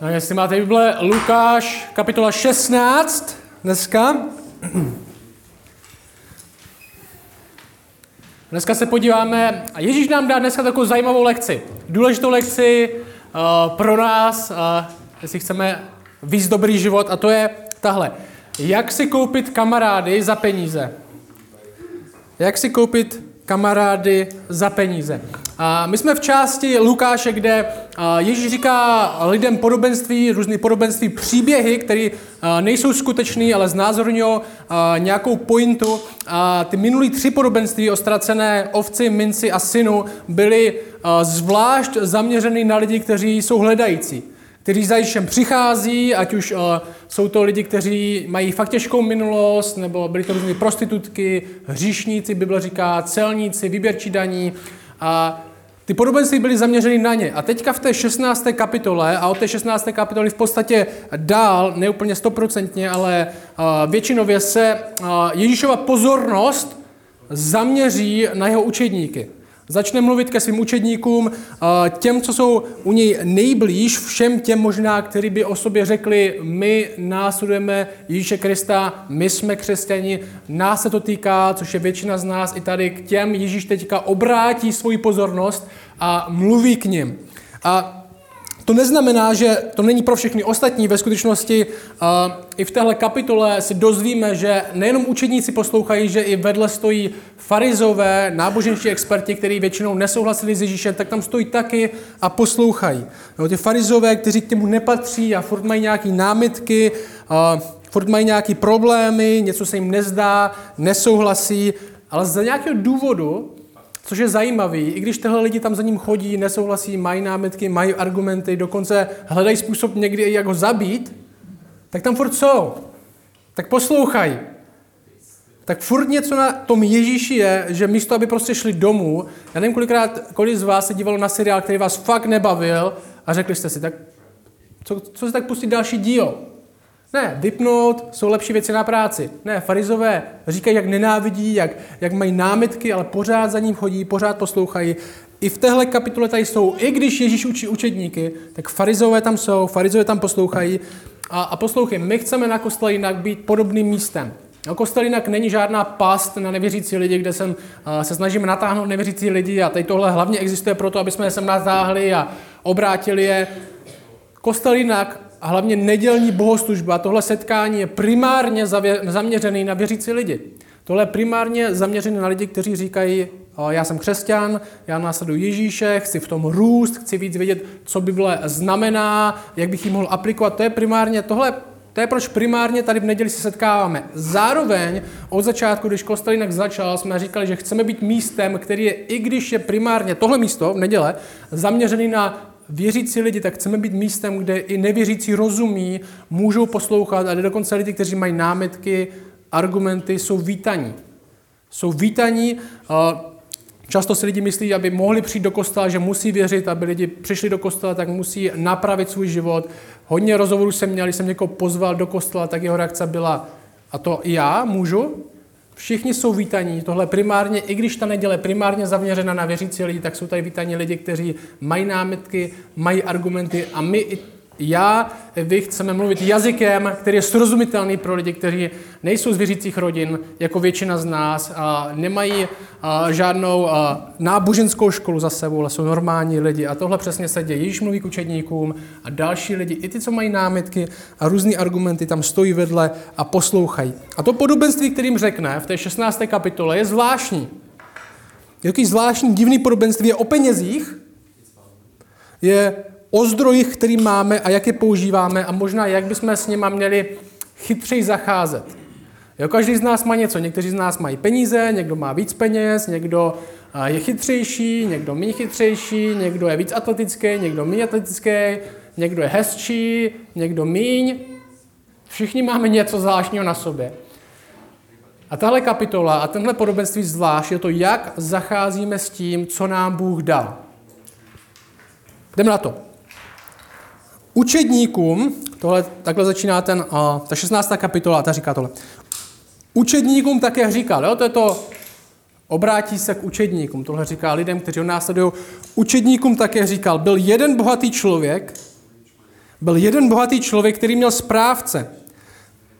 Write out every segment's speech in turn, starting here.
No, jestli máte Bible, Lukáš, kapitola 16 dneska. Dneska se podíváme, a Ježíš nám dá dneska takovou zajímavou lekci. Důležitou lekci uh, pro nás, uh, jestli chceme víc dobrý život, a to je tahle. Jak si koupit kamarády za peníze? Jak si koupit kamarády za peníze. A my jsme v části Lukáše, kde Ježíš říká lidem podobenství, různé podobenství, příběhy, které nejsou skutečné, ale znázorňují nějakou pointu. A ty minulý tři podobenství o ztracené ovci, minci a synu byly zvlášť zaměřeny na lidi, kteří jsou hledající kteří za Ježíšem přichází, ať už uh, jsou to lidi, kteří mají fakt těžkou minulost, nebo byly to různé prostitutky, hříšníci, Bible říká, celníci, výběrčí daní. A ty podobenství byly zaměřeny na ně. A teďka v té 16. kapitole, a od té 16. kapitoly v podstatě dál, ne úplně stoprocentně, ale většinově se Ježíšova pozornost zaměří na jeho učedníky. Začne mluvit ke svým učedníkům, těm, co jsou u něj nejblíž, všem těm možná, kteří by o sobě řekli, my následujeme Ježíše Krista, my jsme křesťani, nás se to týká, což je většina z nás i tady, k těm Ježíš teďka obrátí svoji pozornost a mluví k ním. A to neznamená, že to není pro všechny ostatní. Ve skutečnosti uh, i v téhle kapitole si dozvíme, že nejenom učedníci poslouchají, že i vedle stojí farizové, náboženští experti, kteří většinou nesouhlasili s Ježíšem, tak tam stojí taky a poslouchají. No, ty farizové, kteří k němu nepatří a furt mají nějaké námitky, uh, furt mají nějaké problémy, něco se jim nezdá, nesouhlasí, ale za nějakého důvodu Což je zajímavý, i když tyhle lidi tam za ním chodí, nesouhlasí, mají námitky, mají argumenty, dokonce hledají způsob někdy, jak ho zabít, tak tam furt jsou. Tak poslouchají. Tak furt něco na tom Ježíši je, že místo, aby prostě šli domů, já nevím, kolikrát, kolik z vás se dívalo na seriál, který vás fakt nebavil a řekli jste si, tak co, co se tak pustit další díl? Ne, vypnout jsou lepší věci na práci. Ne, farizové říkají, jak nenávidí, jak, jak mají námitky, ale pořád za ním chodí, pořád poslouchají. I v téhle kapitole tady jsou, i když Ježíš učí učedníky, tak farizové tam jsou, farizové tam poslouchají. A, a poslouchej, my chceme na kostele jinak být podobným místem. No, kostel jinak není žádná past na nevěřící lidi, kde jsem, uh, se snažíme natáhnout nevěřící lidi a tady tohle hlavně existuje proto, aby jsme je sem natáhli a obrátili je. Kostel jinak a hlavně nedělní bohoslužba, tohle setkání je primárně zaměřený na věřící lidi. Tohle je primárně zaměřený na lidi, kteří říkají, já jsem křesťan, já následuji Ježíše, chci v tom růst, chci víc vědět, co Bible znamená, jak bych ji mohl aplikovat. To je primárně, tohle to je proč primárně tady v neděli se setkáváme. Zároveň od začátku, když kostel jinak začal, jsme říkali, že chceme být místem, který je, i když je primárně tohle místo v neděle, zaměřený na věřící lidi, tak chceme být místem, kde i nevěřící rozumí, můžou poslouchat a dokonce lidi, kteří mají námitky, argumenty, jsou vítaní. Jsou vítaní. Často si lidi myslí, aby mohli přijít do kostela, že musí věřit, aby lidi přišli do kostela, tak musí napravit svůj život. Hodně rozhovorů jsem měl, když jsem někoho pozval do kostela, tak jeho reakce byla, a to i já můžu? Všichni jsou vítaní. Tohle primárně, i když ta neděle primárně zaměřena na věřící lidi, tak jsou tady vítaní lidi, kteří mají námitky, mají argumenty a my i já, vy chceme mluvit jazykem, který je srozumitelný pro lidi, kteří nejsou z věřících rodin, jako většina z nás, a nemají a, žádnou a, náboženskou školu za sebou, ale jsou normální lidi. A tohle přesně se děje. Již mluví k učedníkům a další lidi, i ty, co mají námitky a různé argumenty, tam stojí vedle a poslouchají. A to podobenství, kterým řekne v té 16. kapitole, je zvláštní. Je takový zvláštní, divný podobenství, je o penězích, je o zdrojích, který máme a jak je používáme a možná jak bychom s nimi měli chytřeji zacházet. Jo, každý z nás má něco. Někteří z nás mají peníze, někdo má víc peněz, někdo je chytřejší, někdo méně chytřejší, někdo je víc atletický, někdo méně atletický, někdo je hezčí, někdo míň. Všichni máme něco zvláštního na sobě. A tahle kapitola a tenhle podobenství zvlášť je to, jak zacházíme s tím, co nám Bůh dal. Jdeme na to. Učedníkům, tohle, takhle začíná ten, uh, ta 16. kapitola, ta říká tohle. Učedníkům také říkal, jo, to je to, obrátí se k učedníkům, tohle říká lidem, kteří ho následují. Učedníkům také říkal, byl jeden bohatý člověk, Byl jeden bohatý člověk, který měl správce.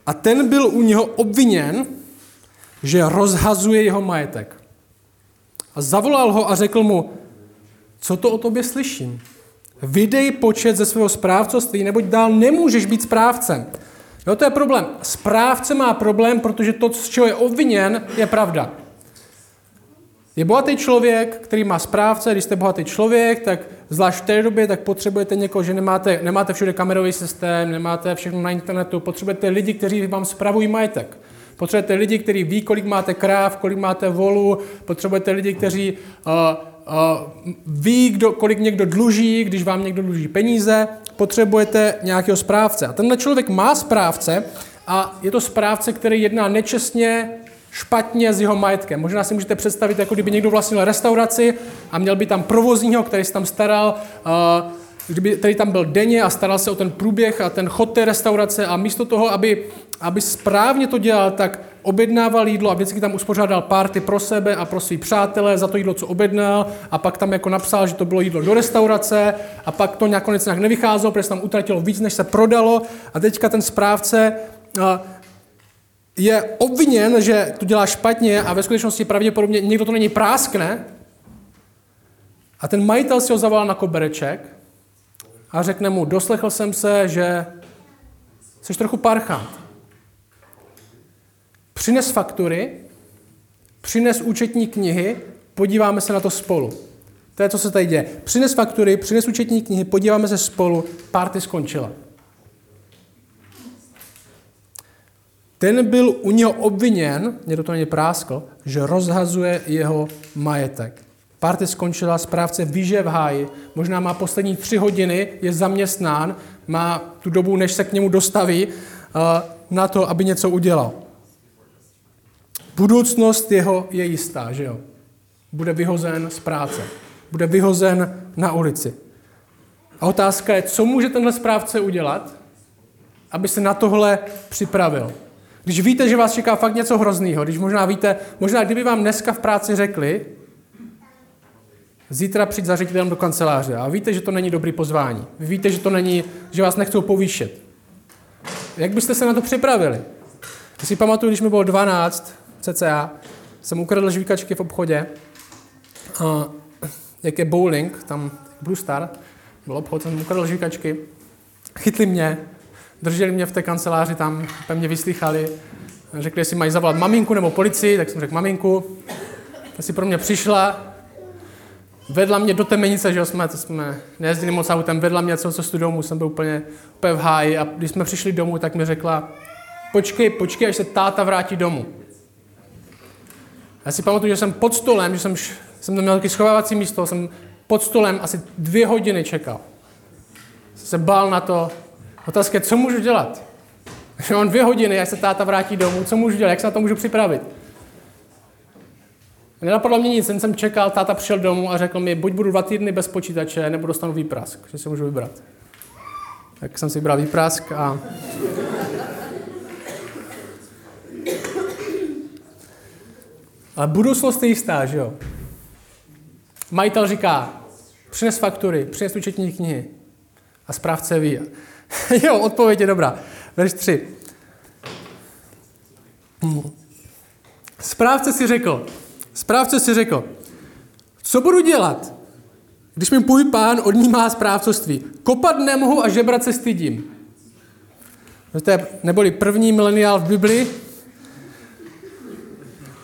A ten byl u něho obviněn, že rozhazuje jeho majetek. A zavolal ho a řekl mu, co to o tobě slyším? Vydej počet ze svého správcovství, neboť dál nemůžeš být správcem. Jo, to je problém. Správce má problém, protože to, z čeho je obviněn, je pravda. Je bohatý člověk, který má správce, když jste bohatý člověk, tak zvlášť v té době, tak potřebujete někoho, že nemáte, nemáte všude kamerový systém, nemáte všechno na internetu, potřebujete lidi, kteří vám spravují majetek. Potřebujete lidi, kteří ví, kolik máte kráv, kolik máte volu, potřebujete lidi, kteří uh, uh, ví, kdo, kolik někdo dluží, když vám někdo dluží peníze, potřebujete nějakého správce. A tenhle člověk má správce a je to správce, který jedná nečestně, špatně s jeho majetkem. Možná si můžete představit, jako kdyby někdo vlastnil restauraci a měl by tam provozního, který se tam staral, uh, kdyby, který tam byl denně a staral se o ten průběh a ten chod té restaurace a místo toho, aby, aby správně to dělal, tak objednával jídlo a vždycky tam uspořádal párty pro sebe a pro svý přátelé za to jídlo, co objednal a pak tam jako napsal, že to bylo jídlo do restaurace a pak to nakonec nějak nevycházelo, protože se tam utratilo víc, než se prodalo. A teďka ten správce je obviněn, že to dělá špatně a ve skutečnosti pravděpodobně někdo to není práskne. A ten majitel si ho zavolal na kobereček a řekne mu, doslechl jsem se, že jsi trochu parchant. Přines faktury, přines účetní knihy, podíváme se na to spolu. To je, co se tady děje. Přines faktury, přines účetní knihy, podíváme se spolu, party skončila. Ten byl u něho obviněn, mě to není práskl, že rozhazuje jeho majetek. Party skončila, správce ví, že v háji, možná má poslední tři hodiny, je zaměstnán, má tu dobu, než se k němu dostaví, uh, na to, aby něco udělal. Budoucnost jeho je jistá, že jo? Bude vyhozen z práce. Bude vyhozen na ulici. A otázka je, co může tenhle správce udělat, aby se na tohle připravil. Když víte, že vás čeká fakt něco hroznýho, když možná víte, možná kdyby vám dneska v práci řekli, zítra přijď za ředitelem do kanceláře a víte, že to není dobrý pozvání. Vy víte, že to není, že vás nechcou povýšit. Jak byste se na to připravili? Já si pamatuju, když mi bylo 12, cca, jsem ukradl žvíkačky v obchodě, a jak je bowling, tam Blue Star, byl obchod, jsem ukradl žvíkačky, chytli mě, drželi mě v té kanceláři tam, mě vyslýchali, řekli, jestli mají zavolat maminku nebo policii, tak jsem řekl maminku, ta si pro mě přišla, vedla mě do temenice, že jsme, to jsme nejezdili moc autem, vedla mě celou cestu domů, jsem byl úplně, v háji a když jsme přišli domů, tak mi řekla, počkej, počkej, až se táta vrátí domů. Já si pamatuju, že jsem pod stolem, že jsem, jsem tam měl taky schovávací místo, jsem pod stolem asi dvě hodiny čekal. Jsem se bál na to. Otázka co můžu dělat? Že on dvě hodiny, až se táta vrátí domů, co můžu dělat, jak se na to můžu připravit? Nenapadlo mě nic, jen jsem čekal, táta přišel domů a řekl mi, buď budu dva týdny bez počítače, nebo dostanu výprask, že si můžu vybrat. Tak jsem si vybral výprask a... Ale budoucnost je jistá, že jo? Majitel říká, přines faktury, přines účetní knihy. A správce ví. jo, odpověď je dobrá. Verš 3. Správce si řekl, Správce si řekl, co budu dělat, když mi můj pán odnímá správcovství? Kopat nemohu a žebrat se stydím. To je, neboli první mileniál v Biblii.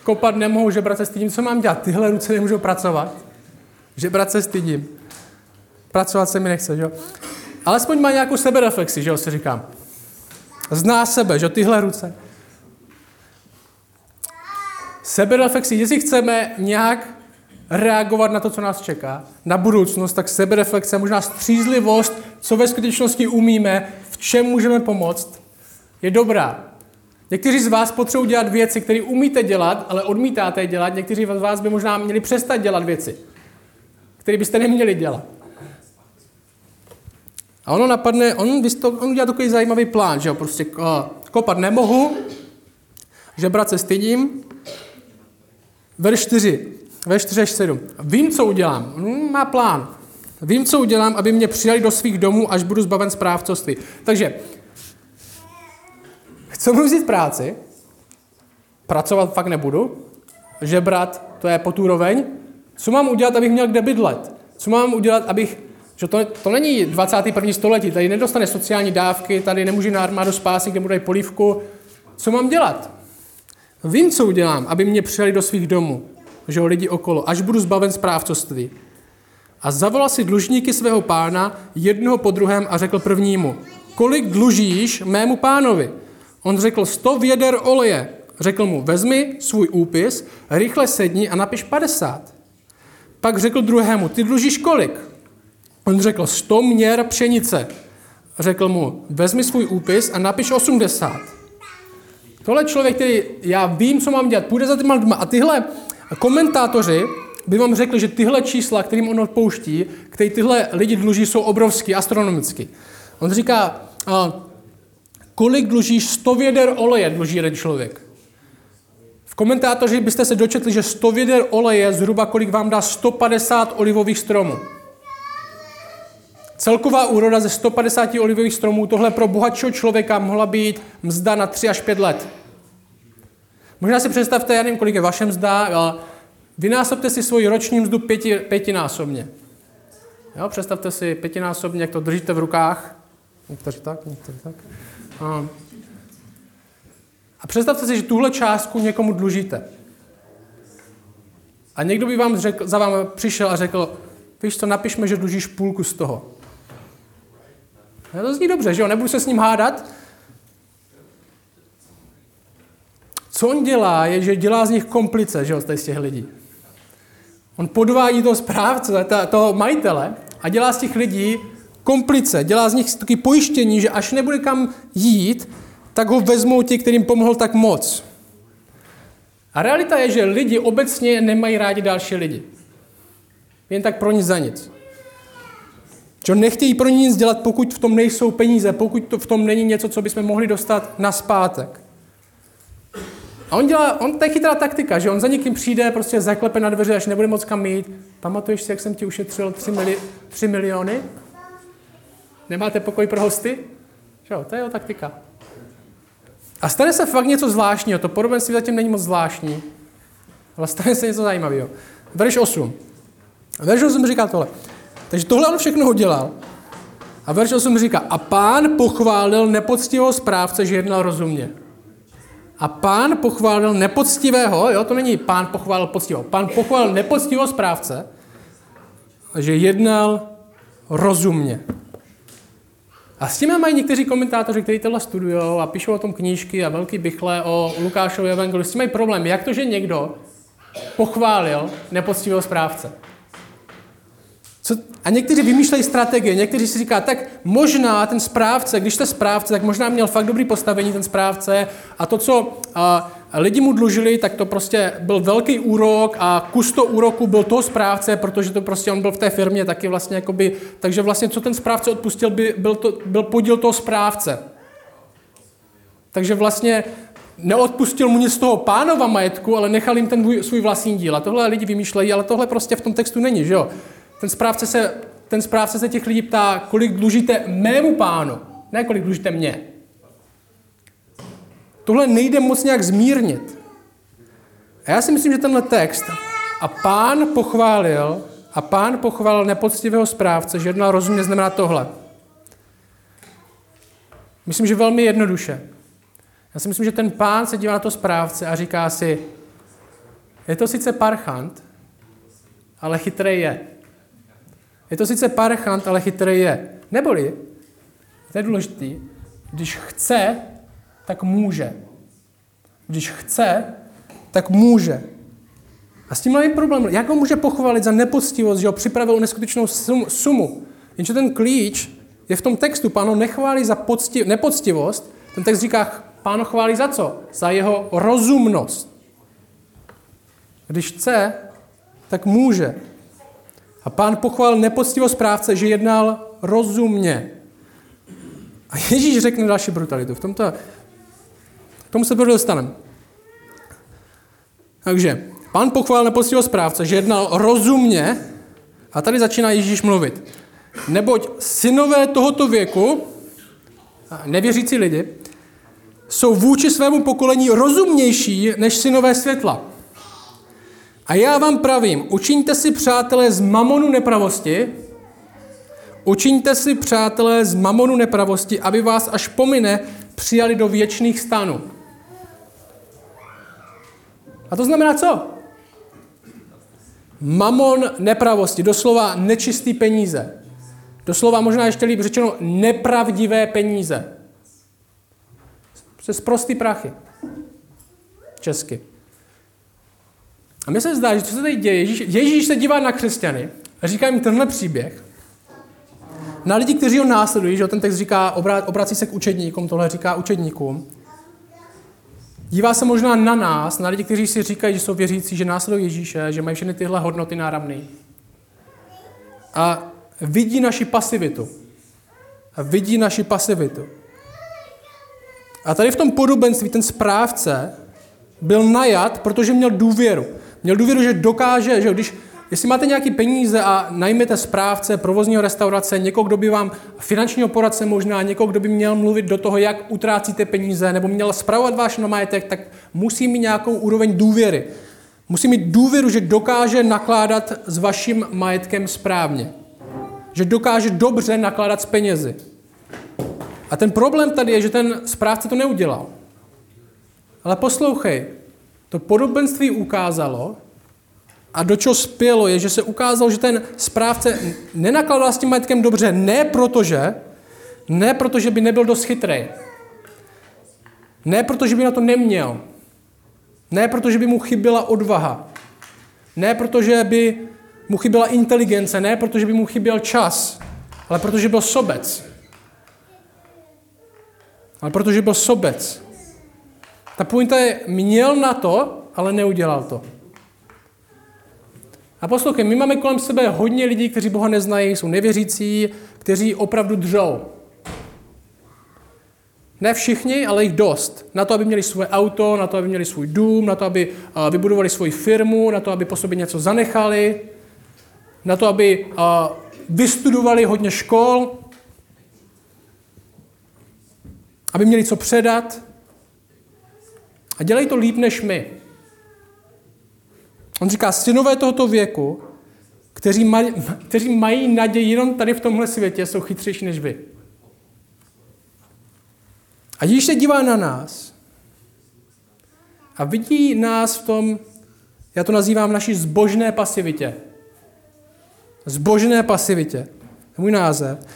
Kopat nemohu, žebrat se stydím. Co mám dělat? Tyhle ruce nemůžou pracovat. Žebrat se stydím. Pracovat se mi nechce, že jo? Alespoň má nějakou sebereflexi, že jo, si říkám. Zná sebe, že tyhle ruce sebereflexi, jestli chceme nějak reagovat na to, co nás čeká, na budoucnost, tak sebereflexe, možná střízlivost, co ve skutečnosti umíme, v čem můžeme pomoct, je dobrá. Někteří z vás potřebují dělat věci, které umíte dělat, ale odmítáte je dělat. Někteří z vás by možná měli přestat dělat věci, které byste neměli dělat. A ono napadne, on, on udělá takový zajímavý plán, že jo, prostě uh, kopat nemohu, žebrat se stydím, Verš 4, verš 4 až 7. Vím, co udělám. Hm, má plán. Vím, co udělám, aby mě přijali do svých domů, až budu zbaven správcovství. Takže, chci mu vzít práci, pracovat fakt nebudu, žebrat, to je potůroveň. Co mám udělat, abych měl kde bydlet? Co mám udělat, abych... Že to, to není 21. století, tady nedostane sociální dávky, tady nemůže na armádu spásy, kde mu dají polívku. Co mám dělat? Vím, co udělám, aby mě přijali do svých domů, že jo, lidi okolo, až budu zbaven správcovství. A zavolal si dlužníky svého pána jednoho po druhém a řekl prvnímu, kolik dlužíš mému pánovi? On řekl, sto věder oleje. Řekl mu, vezmi svůj úpis, rychle sedni a napiš 50. Pak řekl druhému, ty dlužíš kolik? On řekl, sto měr pšenice. Řekl mu, vezmi svůj úpis a napiš 80. Tohle člověk, který já vím, co mám dělat, půjde za těma lidma. A tyhle komentátoři by vám řekli, že tyhle čísla, kterým on odpouští, který tyhle lidi dluží, jsou obrovský, astronomický. On říká, kolik dlužíš 100 věder oleje, dluží jeden člověk. V komentátoři byste se dočetli, že 100 věder oleje zhruba kolik vám dá 150 olivových stromů. Celková úroda ze 150 olivových stromů, tohle pro bohatšího člověka mohla být mzda na 3 až 5 let. Možná si představte, já nevím, kolik je vaše mzda, ale vynásobte si svoji roční mzdu pěti, pětinásobně. Jo, představte si pětinásobně, jak to držíte v rukách. Někteří tak, někteří tak. A, a představte si, že tuhle částku někomu dlužíte. A někdo by vám řekl, za vám přišel a řekl, víš co, napišme, že dlužíš půlku z toho. A to zní dobře, že jo? Nebudu se s ním hádat. Co on dělá, je, že dělá z nich komplice, že jo, z těch lidí. On podvádí toho správce, toho majitele a dělá z těch lidí komplice, dělá z nich taky pojištění, že až nebude kam jít, tak ho vezmou ti, kterým pomohl tak moc. A realita je, že lidi obecně nemají rádi další lidi. Jen tak pro nic za nic. Že nechtějí pro nic dělat, pokud v tom nejsou peníze, pokud to v tom není něco, co bychom mohli dostat na zpátek. A on dělá, on to je chytrá taktika, že on za někým přijde, prostě zaklepe na dveře, až nebude moc kam mít. Pamatuješ si, jak jsem ti ušetřil 3, mili, 3 miliony? Nemáte pokoj pro hosty? Jo, to je jeho taktika. A stane se fakt něco zvláštního. To podobenství zatím není moc zvláštní, ale stane se něco zajímavého. Verš 8. Verš 8 říká tohle. Takže tohle on všechno udělal. A verš 8 říká, a pán pochválil nepoctivého správce, že jednal rozumně. A pán pochválil nepoctivého, jo, to není pán pochválil poctivého, pán pochválil nepoctivého správce, že jednal rozumně. A s tím mají někteří komentátoři, kteří tohle studují a píšou o tom knížky a velký bychle o Lukášovi evangeliu. S tím mají problém, jak to, že někdo pochválil nepoctivého správce. Co, a někteří vymýšlejí strategie, někteří si říká, tak možná ten správce, když jste správce, tak možná měl fakt dobrý postavení ten správce a to, co a, lidi mu dlužili, tak to prostě byl velký úrok a kus to úroku byl toho správce, protože to prostě on byl v té firmě taky vlastně jakoby, takže vlastně co ten správce odpustil, by, byl, to, byl podíl toho správce. Takže vlastně neodpustil mu nic z toho pánova majetku, ale nechal jim ten svůj vlastní díl. A tohle lidi vymýšlejí, ale tohle prostě v tom textu není, že jo? Ten správce se, ten správce se těch lidí ptá, kolik dlužíte mému pánu, ne kolik dlužíte mě. Tohle nejde moc nějak zmírnit. A já si myslím, že tenhle text a pán pochválil, a pán pochválil nepoctivého správce, že jednal rozumně znamená tohle. Myslím, že velmi jednoduše. Já si myslím, že ten pán se dívá na to správce a říká si, je to sice parchant, ale chytrý je. Je to sice parchant, ale chytrý je. Neboli, to je důležitý, když chce, tak může. Když chce, tak může. A s tím je problém. Jak ho může pochválit za nepoctivost, že ho připravil neskutečnou sumu? Jenže ten klíč je v tom textu. Pán ho nechválí za pocti, nepoctivost. Ten text říká, pán ho chválí za co? Za jeho rozumnost. Když chce, tak může. A pán pochválil nepoctivost správce, že jednal rozumně. A Ježíš řekne další brutalitu. V tomto, k tomu se dostaneme. Takže, pán pochválil nepoctivého správce, že jednal rozumně A tady začíná Ježíš mluvit. Neboť synové tohoto věku, nevěřící lidi, jsou vůči svému pokolení rozumnější než synové světla. A já vám pravím, učiňte si přátelé z mamonu nepravosti, učiňte si přátelé z mamonu nepravosti, aby vás až pomine přijali do věčných stanů. A to znamená co? Mamon nepravosti, doslova nečistý peníze. Doslova možná ještě líp řečeno nepravdivé peníze. Přes prostý prachy. Česky. A mně se zdá, že co se tady děje, Ježíš, Ježíš se dívá na křesťany a říká jim tenhle příběh. Na lidi, kteří ho následují, že ten text říká, obrací se k učedníkům, tohle říká učedníkům. Dívá se možná na nás, na lidi, kteří si říkají, že jsou věřící, že následují Ježíše, že mají všechny tyhle hodnoty náramné. A vidí naši pasivitu. A vidí naši pasivitu. A tady v tom podobenství ten správce byl najat, protože měl důvěru. Měl důvěru, že dokáže, že když, jestli máte nějaké peníze a najmete správce provozního restaurace, někoho, kdo by vám, finančního poradce možná, někoho, kdo by měl mluvit do toho, jak utrácíte peníze, nebo měl spravovat váš majetek, tak musí mít nějakou úroveň důvěry. Musí mít důvěru, že dokáže nakládat s vaším majetkem správně. Že dokáže dobře nakládat s penězi. A ten problém tady je, že ten správce to neudělal. Ale poslouchej, to podobenství ukázalo, a do čeho spělo, je, že se ukázalo, že ten správce nenakladal s tím majetkem dobře, ne protože, ne protože by nebyl dost chytrý. Ne protože by na to neměl. Ne protože by mu chyběla odvaha. Ne protože by mu chyběla inteligence. Ne protože by mu chyběl čas. Ale protože byl sobec. Ale protože byl sobec. Ta pointa je, měl na to, ale neudělal to. A poslouchej, my máme kolem sebe hodně lidí, kteří Boha neznají, jsou nevěřící, kteří opravdu držou. Ne všichni, ale jich dost. Na to, aby měli svoje auto, na to, aby měli svůj dům, na to, aby vybudovali svoji firmu, na to, aby po sobě něco zanechali, na to, aby vystudovali hodně škol, aby měli co předat. A dělají to líp než my. On říká, synové tohoto věku, kteří, maj, kteří mají naději jenom tady v tomhle světě, jsou chytřejší než vy. A když se dívá na nás a vidí nás v tom, já to nazývám naší zbožné pasivitě. Zbožné pasivitě. Můj název.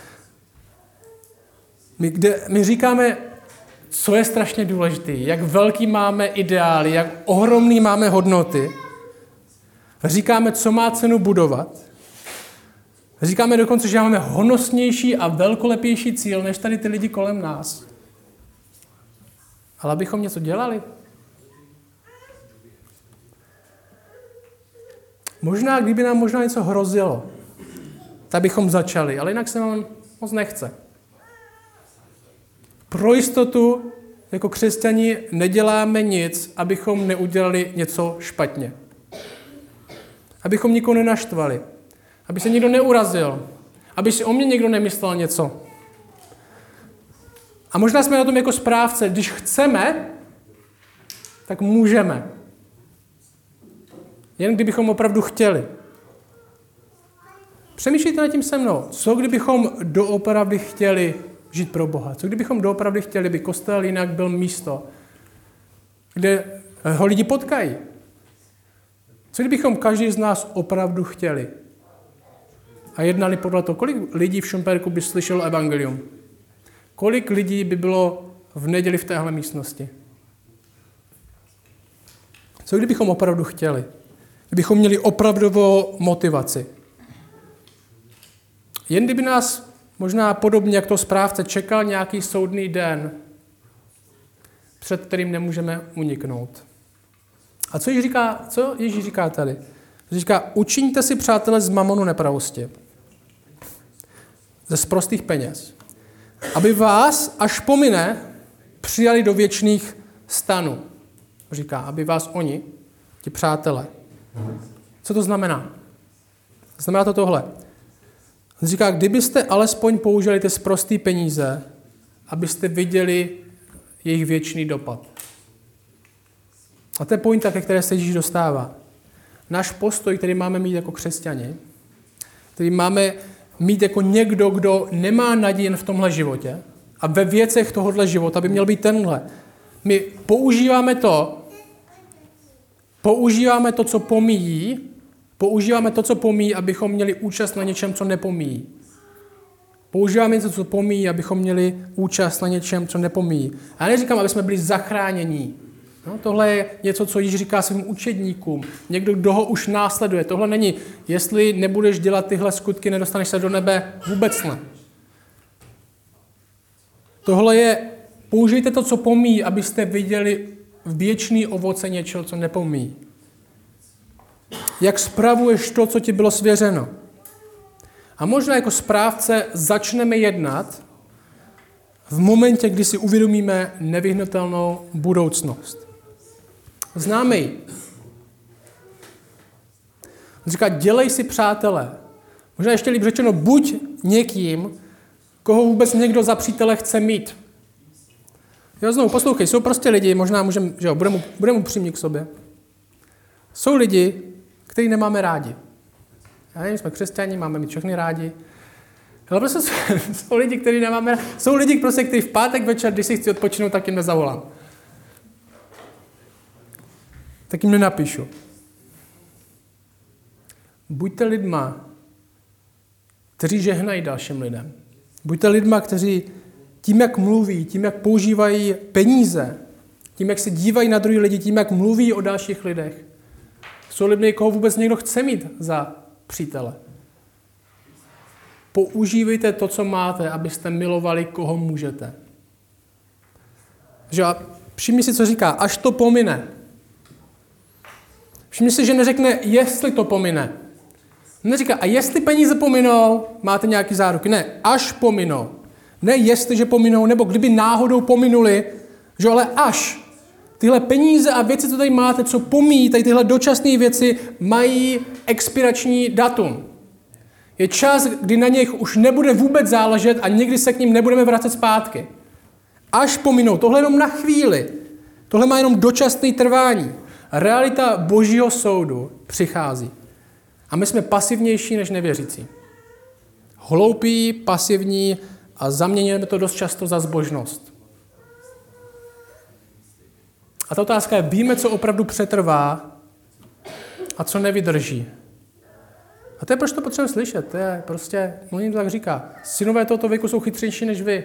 My, kde, my říkáme, co je strašně důležité, jak velký máme ideály, jak ohromný máme hodnoty. Říkáme, co má cenu budovat. Říkáme dokonce, že máme honosnější a velkolepější cíl, než tady ty lidi kolem nás. Ale abychom něco dělali. Možná, kdyby nám možná něco hrozilo, tak bychom začali, ale jinak se nám moc nechce. Pro jistotu jako křesťani neděláme nic, abychom neudělali něco špatně. Abychom nikoho nenaštvali. Aby se nikdo neurazil. Aby si o mě někdo nemyslel něco. A možná jsme na tom jako správce. Když chceme, tak můžeme. Jen kdybychom opravdu chtěli. Přemýšlejte nad tím se mnou. Co kdybychom doopravdy chtěli žít pro Boha? Co kdybychom doopravdy chtěli, by kostel jinak byl místo, kde ho lidi potkají? Co kdybychom každý z nás opravdu chtěli? A jednali podle toho, kolik lidí v Šumperku by slyšelo evangelium? Kolik lidí by bylo v neděli v téhle místnosti? Co kdybychom opravdu chtěli? Kdybychom měli opravdovou motivaci. Jen kdyby nás možná podobně jak to správce čekal nějaký soudný den, před kterým nemůžeme uniknout. A co Ježíš říká, co Ježíš říká tady? Říká, učiňte si, přátelé, z mamonu nepravosti. Ze sprostých peněz. Aby vás, až pomine, přijali do věčných stanů. Říká, aby vás oni, ti přátelé. Co to znamená? Znamená to tohle. On říká, kdybyste alespoň použili ty sprostý peníze, abyste viděli jejich věčný dopad. A to je pointa, ke které se Ježíš dostává. Náš postoj, který máme mít jako křesťani, který máme mít jako někdo, kdo nemá naději v tomhle životě a ve věcech tohohle života by měl být tenhle. My používáme to, používáme to, co pomíjí, používáme to, co pomíjí, abychom měli účast na něčem, co nepomíjí. Používáme něco, co pomíjí, abychom měli účast na něčem, co nepomíjí. Já neříkám, aby jsme byli zachráněni. No, tohle je něco, co již říká svým učedníkům. Někdo, kdo ho už následuje. Tohle není, jestli nebudeš dělat tyhle skutky, nedostaneš se do nebe, vůbec ne. Tohle je, použijte to, co pomíjí, abyste viděli věčný ovoce něčeho, co nepomíjí. Jak spravuješ to, co ti bylo svěřeno. A možná jako správce začneme jednat v momentě, kdy si uvědomíme nevyhnutelnou budoucnost. Známe ji. Říká, dělej si přátele. Možná ještě líp řečeno, buď někým, koho vůbec někdo za přítele chce mít. Jo, znovu, poslouchej, jsou prostě lidi, možná můžeme, že jo, budeme, budeme upřímní k sobě. Jsou lidi, který nemáme rádi. Já nevím, jsme křesťani, máme mít všechny rádi. Ale prostě jsou, jsou lidi, kteří nemáme rádi. Jsou lidi, prostě, kteří v pátek večer, když si chci odpočinout, tak jim nezavolám tak jim nenapíšu. Buďte lidma, kteří žehnají dalším lidem. Buďte lidma, kteří tím, jak mluví, tím, jak používají peníze, tím, jak se dívají na druhý lidi, tím, jak mluví o dalších lidech, jsou lidmi, koho vůbec někdo chce mít za přítele. Používejte to, co máte, abyste milovali, koho můžete. Že všimni si, co říká, až to pomine, Všimni si, že neřekne, jestli to pomine. Neříká, a jestli peníze pominou, máte nějaký záruky. Ne, až pominou. Ne jestliže pominou, nebo kdyby náhodou pominuli, že ale až. Tyhle peníze a věci, co tady máte, co pomíjí, tady tyhle dočasné věci, mají expirační datum. Je čas, kdy na nich už nebude vůbec záležet a nikdy se k ním nebudeme vracet zpátky. Až pominou. Tohle jenom na chvíli. Tohle má jenom dočasné trvání. Realita božího soudu přichází. A my jsme pasivnější než nevěřící. Hloupí, pasivní a zaměňujeme to dost často za zbožnost. A ta otázka je, víme, co opravdu přetrvá a co nevydrží. A to je, proč to potřebujeme slyšet. To je prostě, to tak říká. Synové tohoto věku jsou chytřejší než vy.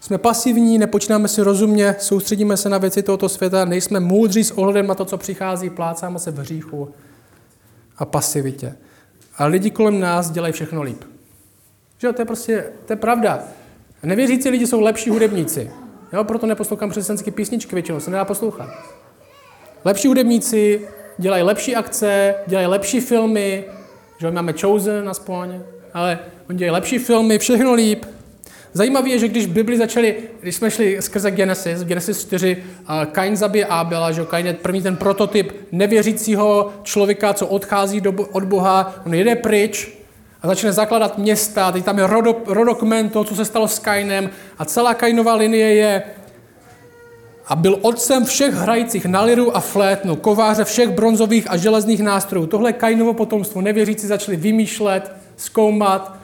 Jsme pasivní, nepočínáme si rozumně, soustředíme se na věci tohoto světa, nejsme moudří s ohledem na to, co přichází, plácáme se v hříchu a pasivitě. A lidi kolem nás dělají všechno líp. Že to je prostě, to je pravda. Nevěřící lidi jsou lepší hudebníci. Jo, proto neposlouchám křesťanské písničky většinou, se nedá poslouchat. Lepší hudebníci dělají lepší akce, dělají lepší filmy, že máme Chosen aspoň, ale oni dělají lepší filmy, všechno líp, Zajímavé je, že když Bibli začali, když jsme šli skrze Genesis, v Genesis 4, Kain zabije Abela, že Kain je první ten prototyp nevěřícího člověka, co odchází do, od Boha, on jede pryč a začne zakládat města, teď tam je rodo, rodokmen toho, co se stalo s Kainem a celá Kainová linie je a byl otcem všech hrajících na liru a flétnu, kováře všech bronzových a železných nástrojů. Tohle Kainovo potomstvo nevěřící začali vymýšlet, zkoumat,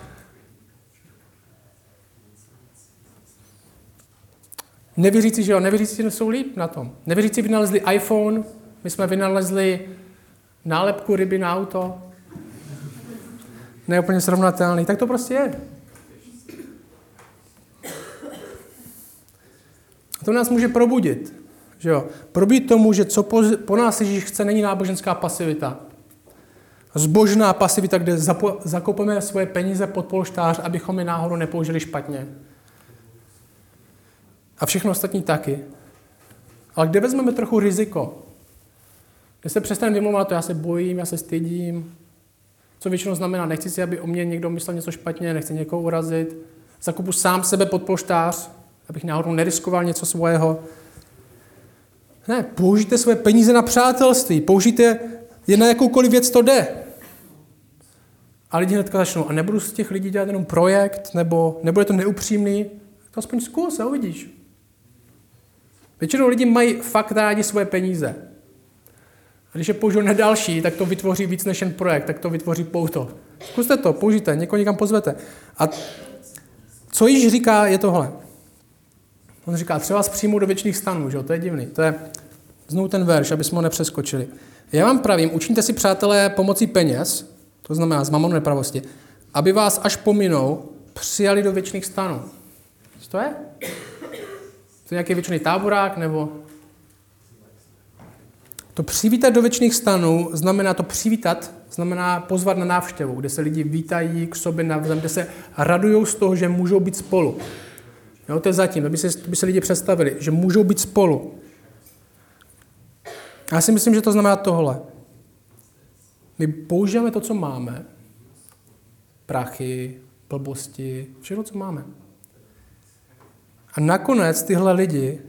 Nevěřící, že jo, nevěřící jsou líp na tom. Nevěřící vynalezli iPhone, my jsme vynalezli nálepku ryby na auto. Neúplně srovnatelný. Tak to prostě je. A to nás může probudit. Že jo? Probít tomu, že co po, po nás Ježíš chce, není náboženská pasivita. Zbožná pasivita, kde zapo, zakopeme svoje peníze pod polštář, abychom je náhodou nepoužili špatně. A všechno ostatní taky. Ale kde vezmeme trochu riziko? Kde se přestaneme vymlouvat to, já se bojím, já se stydím. Co většinou znamená, nechci si, aby o mě někdo myslel něco špatně, nechci někoho urazit. Zakupu sám sebe pod polštář, abych náhodou neriskoval něco svého. Ne, použijte své peníze na přátelství, použijte je na jakoukoliv věc to jde. A lidi hnedka začnou, a nebudu z těch lidí dělat jenom projekt, nebo nebude to neupřímný, to aspoň zkus a uvidíš. Většinou lidi mají fakt rádi svoje peníze. A když je použiju na další, tak to vytvoří víc než jen projekt, tak to vytvoří pouto. Zkuste to, použijte, někoho někam pozvete. A co již říká, je tohle. On říká, třeba vás přijmou do věčných stanů, že jo? to je divný. To je znovu ten verš, aby jsme ho nepřeskočili. Já vám pravím, učiňte si, přátelé, pomocí peněz, to znamená z mamonu nepravosti, aby vás až pominou přijali do věčných stanů. Co to je? To je nějaký věčný táborák, nebo... To přivítat do věčných stanů znamená to přivítat, znamená pozvat na návštěvu, kde se lidi vítají k sobě navzájem, kde se radují z toho, že můžou být spolu. Jo, to je zatím, aby se, aby se lidi představili, že můžou být spolu. Já si myslím, že to znamená tohle. My používáme to, co máme, prachy, blbosti, všechno, co máme. A nakonec tyhle lidi,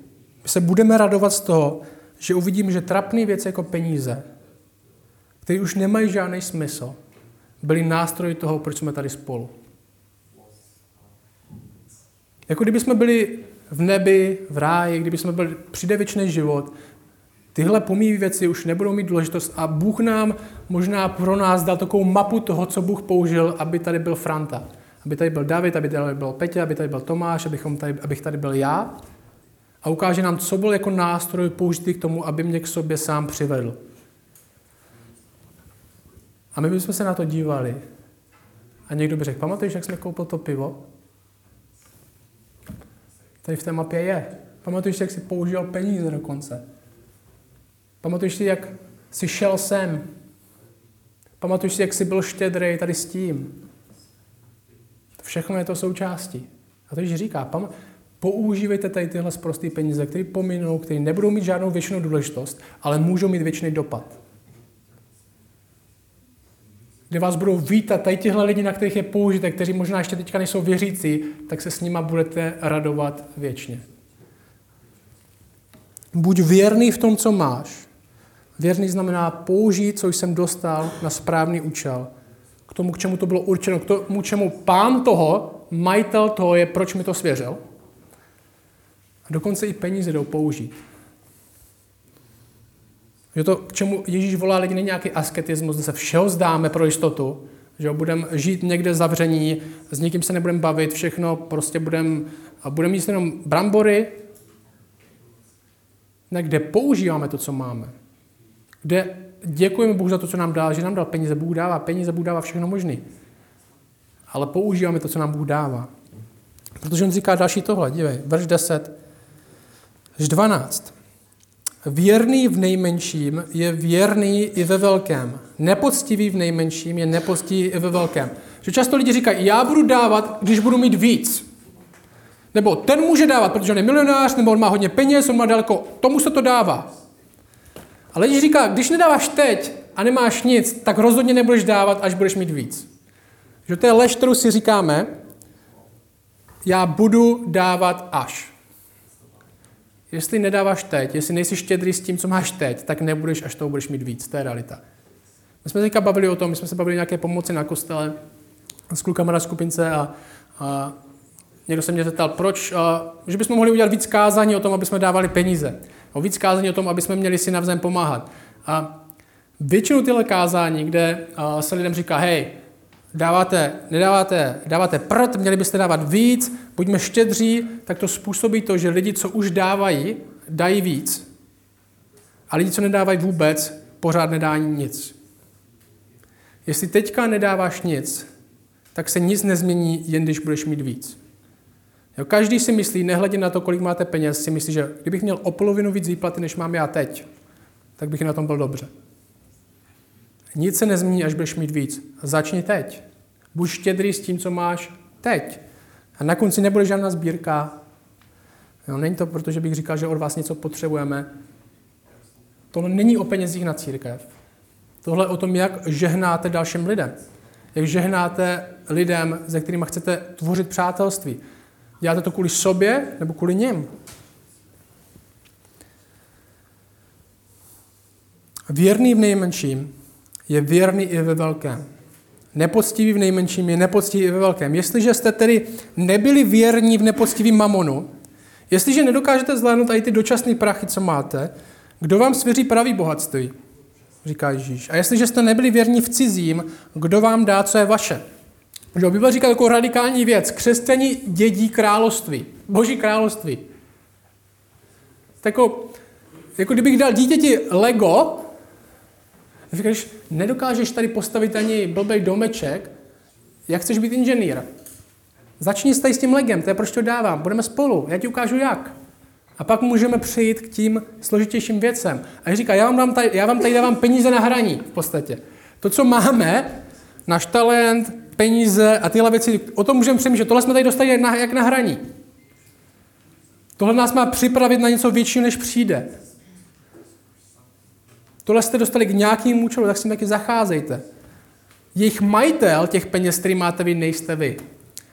se budeme radovat z toho, že uvidím, že trapné věci jako peníze, které už nemají žádný smysl, byly nástroji toho, proč jsme tady spolu. Jako kdyby jsme byli v nebi, v ráji, kdyby jsme byli, přijde věčný život, tyhle pomíjí věci už nebudou mít důležitost a Bůh nám možná pro nás dal takovou mapu toho, co Bůh použil, aby tady byl Franta. Aby tady byl David, aby tady byl Petě, aby tady byl Tomáš, abychom tady, abych tady byl já. A ukáže nám, co byl jako nástroj použitý k tomu, aby mě k sobě sám přivedl. A my bychom se na to dívali. A někdo by řekl, pamatuješ, jak jsme koupil to pivo? Tady v té mapě je. Pamatuješ jak jsi použil peníze dokonce. Pamatuješ si, jak jsi šel sem. Pamatuješ si, jak jsi byl štědrý tady s tím. Všechno je to součástí. A to již říká, pam, používejte tady tyhle sprosté peníze, které pominou, které nebudou mít žádnou věčnou důležitost, ale můžou mít věčný dopad. Kde vás budou vítat tady těhle lidi, na kterých je použité, kteří možná ještě teďka nejsou věřící, tak se s nima budete radovat věčně. Buď věrný v tom, co máš. Věrný znamená použít, co jsem dostal na správný účel k tomu, k čemu to bylo určeno, k tomu, čemu pán toho, majitel toho je, proč mi to svěřil. Dokonce i peníze jdou použít. Že to, k čemu Ježíš volá lidi, není nějaký asketismus, kde se všeho zdáme pro jistotu, že budeme žít někde zavření, s nikým se nebudeme bavit, všechno prostě budeme budem jíst jenom brambory, ne, kde používáme to, co máme. Kde děkujeme Bohu za to, co nám dal, že nám dal peníze. Bůh dává peníze, Bůh dává všechno možné. Ale používáme to, co nám Bůh dává. Protože on říká další tohle, dívej, verš 10, až 12. Věrný v nejmenším je věrný i ve velkém. Nepoctivý v nejmenším je nepoctivý i ve velkém. Že často lidi říkají, já budu dávat, když budu mít víc. Nebo ten může dávat, protože on je milionář, nebo on má hodně peněz, on má daleko, tomu se to dává. Ale Ježíš říká, když nedáváš teď a nemáš nic, tak rozhodně nebudeš dávat, až budeš mít víc. Že to je lež, kterou si říkáme, já budu dávat až. Jestli nedáváš teď, jestli nejsi štědrý s tím, co máš teď, tak nebudeš, až toho budeš mít víc. To je realita. My jsme teďka bavili o tom, my jsme se bavili nějaké pomoci na kostele s klukama na skupince a, a někdo se mě zeptal, proč, a, že bychom mohli udělat víc kázání o tom, aby jsme dávali peníze o víc kázání o tom, aby jsme měli si navzájem pomáhat. A většinu tyhle kázání, kde se lidem říká, hej, dáváte, nedáváte, dáváte prd, měli byste dávat víc, buďme štědří, tak to způsobí to, že lidi, co už dávají, dají víc. A lidi, co nedávají vůbec, pořád nedá nic. Jestli teďka nedáváš nic, tak se nic nezmění, jen když budeš mít víc. Jo, každý si myslí, nehledě na to, kolik máte peněz, si myslí, že kdybych měl o polovinu víc výplaty, než mám já teď, tak bych na tom byl dobře. Nic se nezmění, až budeš mít víc. Začni teď. Buď štědrý s tím, co máš teď. A na konci nebude žádná sbírka. Jo, není to proto, že bych říkal, že od vás něco potřebujeme. Tohle není o penězích na církev. Tohle je o tom, jak žehnáte dalším lidem. Jak žehnáte lidem, se kterými chcete tvořit přátelství. Děláte to kvůli sobě nebo kvůli něm? Věrný v nejmenším je věrný i ve velkém. Nepoctiví v nejmenším je nepoctiví ve velkém. Jestliže jste tedy nebyli věrní v nepoctivým mamonu, jestliže nedokážete zvládnout i ty dočasné prachy, co máte, kdo vám svěří pravý bohatství? Říká Ježíš. A jestliže jste nebyli věrní v cizím, kdo vám dá, co je vaše? Že Bible říká takovou radikální věc. Křesťani dědí království. Boží království. Tako, jako kdybych dal dítěti Lego, říkáš, nedokážeš tady postavit ani blbej domeček, jak chceš být inženýr? Začni s tím legem, to je proč to dávám, budeme spolu, já ti ukážu jak. A pak můžeme přejít k tím složitějším věcem. A říká, já vám, tady, já vám tady dávám peníze na hraní v podstatě. To, co máme, náš talent, peníze a tyhle věci, o tom můžeme přemýšlet. Tohle jsme tady dostali jak na, jak na hraní. Tohle nás má připravit na něco většího, než přijde. Tohle jste dostali k nějakým účelu, tak s tím taky zacházejte. Jejich majitel těch peněz, který máte vy, nejste vy.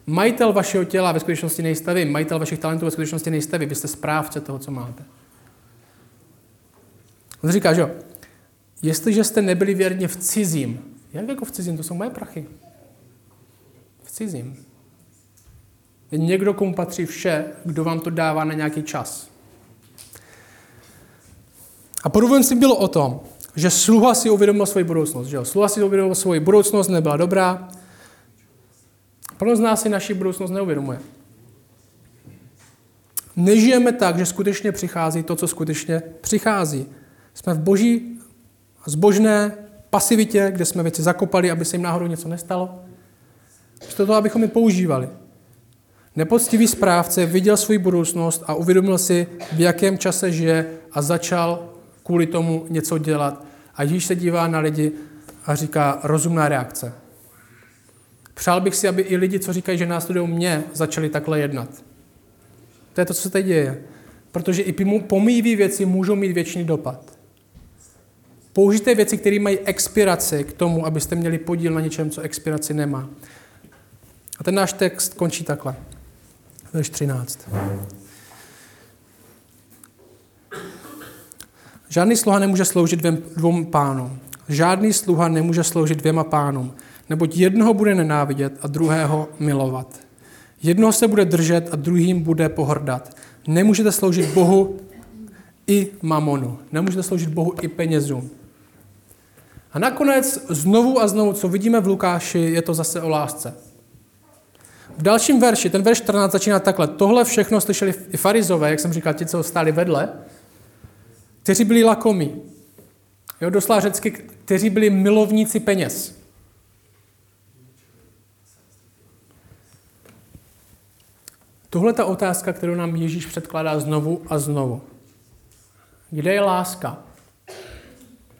Majitel vašeho těla ve skutečnosti nejste vy. Majitel vašich talentů ve skutečnosti nejste vy. Vy jste správce toho, co máte. On říká, že jo, jestliže jste nebyli věrně v cizím, jak jako v cizím, to jsou moje prachy. V cizím. Někdo, komu patří vše, kdo vám to dává na nějaký čas. A si bylo o tom, že sluha si uvědomil svoji budoucnost. Že jo? Sluha si uvědomil svoji budoucnost, nebyla dobrá. Pro z nás si naši budoucnost neuvědomuje. Nežijeme tak, že skutečně přichází to, co skutečně přichází. Jsme v boží zbožné pasivitě, kde jsme věci zakopali, aby se jim náhodou něco nestalo. Místo toho, abychom je používali. Nepoctivý správce viděl svou budoucnost a uvědomil si, v jakém čase žije a začal kvůli tomu něco dělat. A Ježíš se dívá na lidi a říká rozumná reakce. Přál bych si, aby i lidi, co říkají, že následují mě, začali takhle jednat. To je to, co se teď děje. Protože i pomíjivé věci můžou mít věčný dopad. Použijte věci, které mají expiraci k tomu, abyste měli podíl na něčem, co expiraci nemá. A ten náš text končí takhle. Verš 13. Žádný sluha nemůže sloužit dvou pánům. Žádný sluha nemůže sloužit dvěma pánům, neboť jednoho bude nenávidět a druhého milovat. Jednoho se bude držet a druhým bude pohrdat. Nemůžete sloužit Bohu i mamonu. Nemůžete sloužit Bohu i penězům. A nakonec znovu a znovu, co vidíme v Lukáši, je to zase o lásce. V dalším verši, ten verš 14 začíná takhle. Tohle všechno slyšeli i farizové, jak jsem říkal, ti, co stáli vedle, kteří byli lakomí. Jo, doslova řecky, kteří byli milovníci peněz. Tohle ta otázka, kterou nám Ježíš předkládá znovu a znovu. Kde je láska?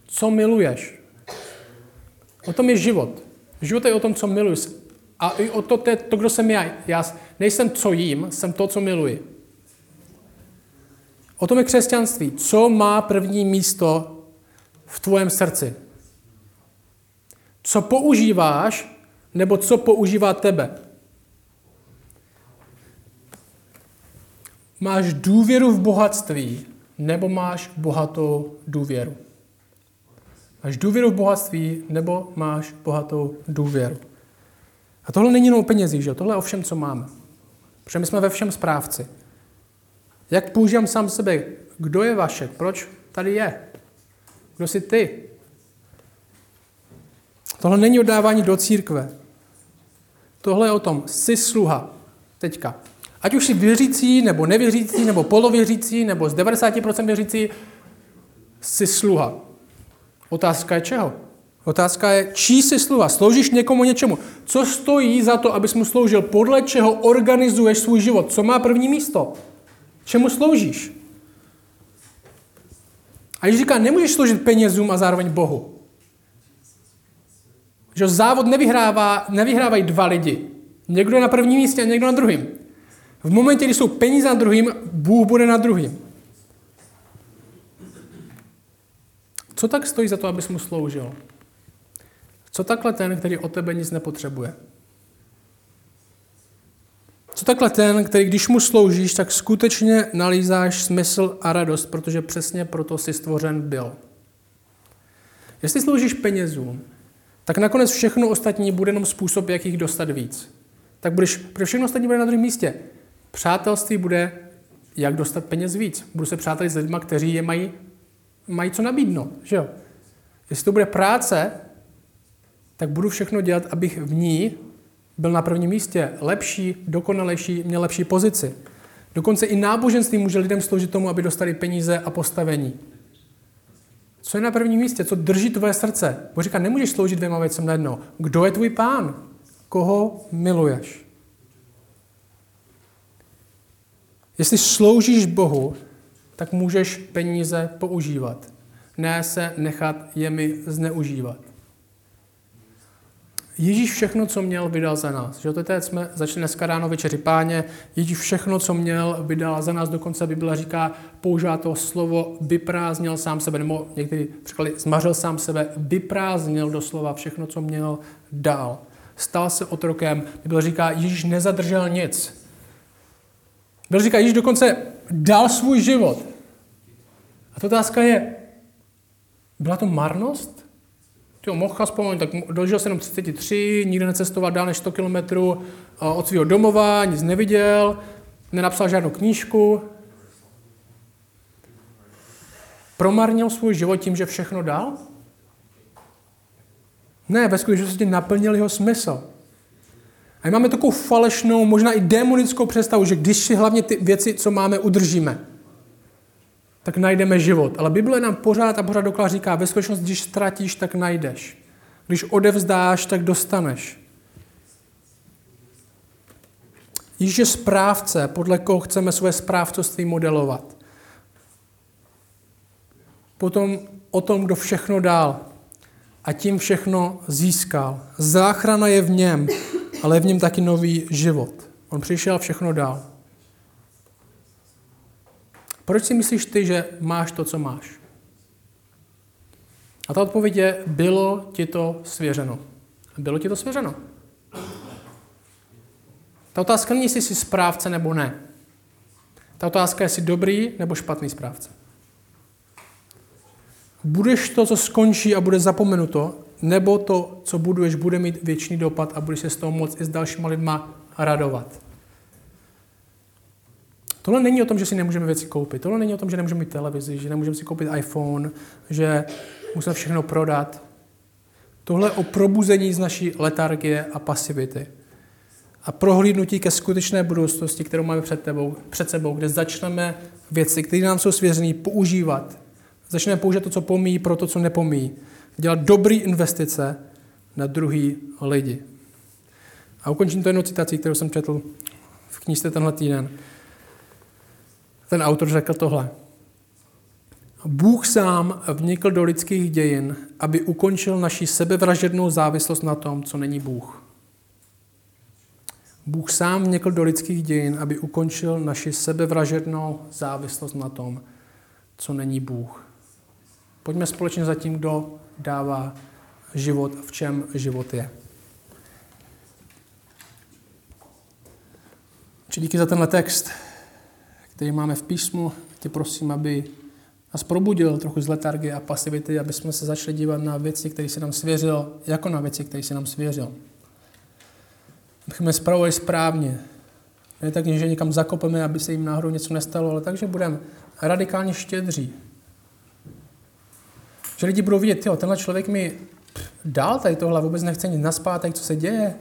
Co miluješ? O tom je život. Život je o tom, co miluješ. A i o to, to, to, kdo jsem já. Já nejsem, co jím, jsem to, co miluji. O tom je křesťanství. Co má první místo v tvém srdci? Co používáš, nebo co používá tebe? Máš důvěru v bohatství, nebo máš bohatou důvěru? Máš důvěru v bohatství, nebo máš bohatou důvěru? A tohle není jenom o penězích, že? tohle je o všem, co máme. Protože my jsme ve všem správci. Jak používám sám sebe? Kdo je Vašek? Proč tady je? Kdo jsi ty? Tohle není oddávání do církve. Tohle je o tom, jsi sluha. Teďka. Ať už jsi věřící, nebo nevěřící, nebo polověřící, nebo z 90% věřící, jsi sluha. Otázka je čeho? Otázka je, čí jsi sluha? Sloužíš někomu něčemu? Co stojí za to, abys mu sloužil? Podle čeho organizuješ svůj život? Co má první místo? Čemu sloužíš? A když říká, nemůžeš sloužit penězům a zároveň Bohu. Že závod nevyhrává, nevyhrávají dva lidi. Někdo je na prvním místě a někdo na druhém. V momentě, kdy jsou peníze na druhým, Bůh bude na druhým. Co tak stojí za to, abys mu sloužil? Co takhle ten, který o tebe nic nepotřebuje? Co takhle ten, který když mu sloužíš, tak skutečně nalízáš smysl a radost, protože přesně proto si stvořen byl. Jestli sloužíš penězům, tak nakonec všechno ostatní bude jenom způsob, jak jich dostat víc. Tak budeš, protože všechno ostatní bude na druhém místě. Přátelství bude, jak dostat peněz víc. Budu se přátelit s lidmi, kteří je mají, mají co nabídnout. Že jo? Jestli to bude práce, tak budu všechno dělat, abych v ní byl na prvním místě lepší, dokonalejší, měl lepší pozici. Dokonce i náboženství může lidem sloužit tomu, aby dostali peníze a postavení. Co je na prvním místě? Co drží tvoje srdce? Bo říká, nemůžeš sloužit dvěma věcem najednou. Kdo je tvůj pán? Koho miluješ? Jestli sloužíš Bohu, tak můžeš peníze používat. Ne se nechat jemi zneužívat. Ježíš všechno, co měl, vydal za nás. Že to teď jsme začali dneska ráno večeři páně. Ježíš všechno, co měl, vydal za nás. Dokonce Bible říká, používá to slovo vyprázdnil sám sebe, nebo někdy překlady zmařil sám sebe, vyprázdnil doslova všechno, co měl, dál. Stal se otrokem. Bible říká, Ježíš nezadržel nic. Bible říká, Ježíš dokonce dal svůj život. A ta otázka je, byla to marnost? Jo, mohl aspoň, tak dožil se jenom 33, nikdy necestoval dál než 100 kilometrů od svého domova, nic neviděl, nenapsal žádnou knížku. Promarnil svůj život tím, že všechno dal? Ne, ve skutečnosti naplnil jeho smysl. A my máme takovou falešnou, možná i démonickou představu, že když si hlavně ty věci, co máme, udržíme, tak najdeme život. Ale Bible nám pořád a pořád doklad říká, ve skutečnosti, když ztratíš, tak najdeš. Když odevzdáš, tak dostaneš. Ježíš je správce, podle koho chceme své správcovství modelovat. Potom o tom, kdo všechno dál a tím všechno získal. Záchrana je v něm, ale je v něm taky nový život. On přišel všechno dál. Proč si myslíš ty, že máš to, co máš? A ta odpověď je, bylo ti to svěřeno. Bylo ti to svěřeno. Ta otázka není, jestli jsi správce nebo ne. Ta otázka je, jestli dobrý nebo špatný správce. Budeš to, co skončí a bude zapomenuto, nebo to, co buduješ, bude mít věčný dopad a budeš se z toho moct i s dalšíma lidma radovat. Tohle není o tom, že si nemůžeme věci koupit. Tohle není o tom, že nemůžeme mít televizi, že nemůžeme si koupit iPhone, že musíme všechno prodat. Tohle je o probuzení z naší letargie a pasivity. A prohlídnutí ke skutečné budoucnosti, kterou máme před, tebou, před sebou, kde začneme věci, které nám jsou svěřené, používat. Začneme používat to, co pomíjí, pro to, co nepomíjí. Dělat dobré investice na druhý lidi. A ukončím to jednou citací, kterou jsem četl v knížce tenhle týden ten autor řekl tohle. Bůh sám vnikl do lidských dějin, aby ukončil naši sebevražednou závislost na tom, co není Bůh. Bůh sám vnikl do lidských dějin, aby ukončil naši sebevražednou závislost na tom, co není Bůh. Pojďme společně za tím, kdo dává život, v čem život je. Či díky za tenhle text který máme v písmu, tě prosím, aby nás probudil trochu z letargie a pasivity, aby jsme se začali dívat na věci, které se nám svěřil, jako na věci, které se nám svěřil. Abychom je spravovali správně. Ne tak, že někam zakopeme, aby se jim náhodou něco nestalo, ale takže budeme radikálně štědří. Že lidi budou vidět, jo, tenhle člověk mi dál tady tohle, vůbec nechce nic naspátek, co se děje.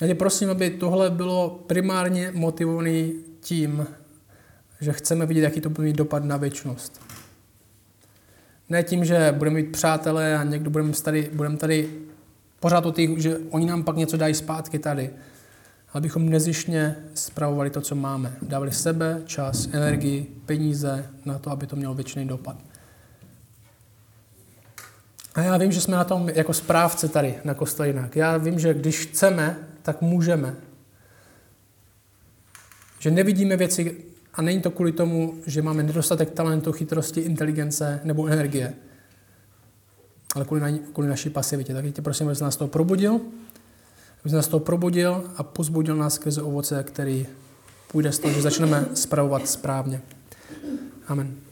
Já tě prosím, aby tohle bylo primárně motivované tím, že chceme vidět, jaký to bude mít dopad na věčnost. Ne tím, že budeme mít přátelé a někdo budeme tady, budeme tady pořád o těch, že oni nám pak něco dají zpátky tady. Ale bychom nezišně spravovali to, co máme. Dávali sebe, čas, energii, peníze na to, aby to mělo věčný dopad. A já vím, že jsme na tom jako správce tady na Kostelinak. Já vím, že když chceme, tak můžeme. Že nevidíme věci a není to kvůli tomu, že máme nedostatek talentu, chytrosti, inteligence nebo energie, ale kvůli, na, kvůli naší pasivitě. Tak tě prosím, abys nás toho probudil, abys nás toho probudil a pozbudil nás skrze ovoce, který půjde z toho, že začneme spravovat správně. Amen.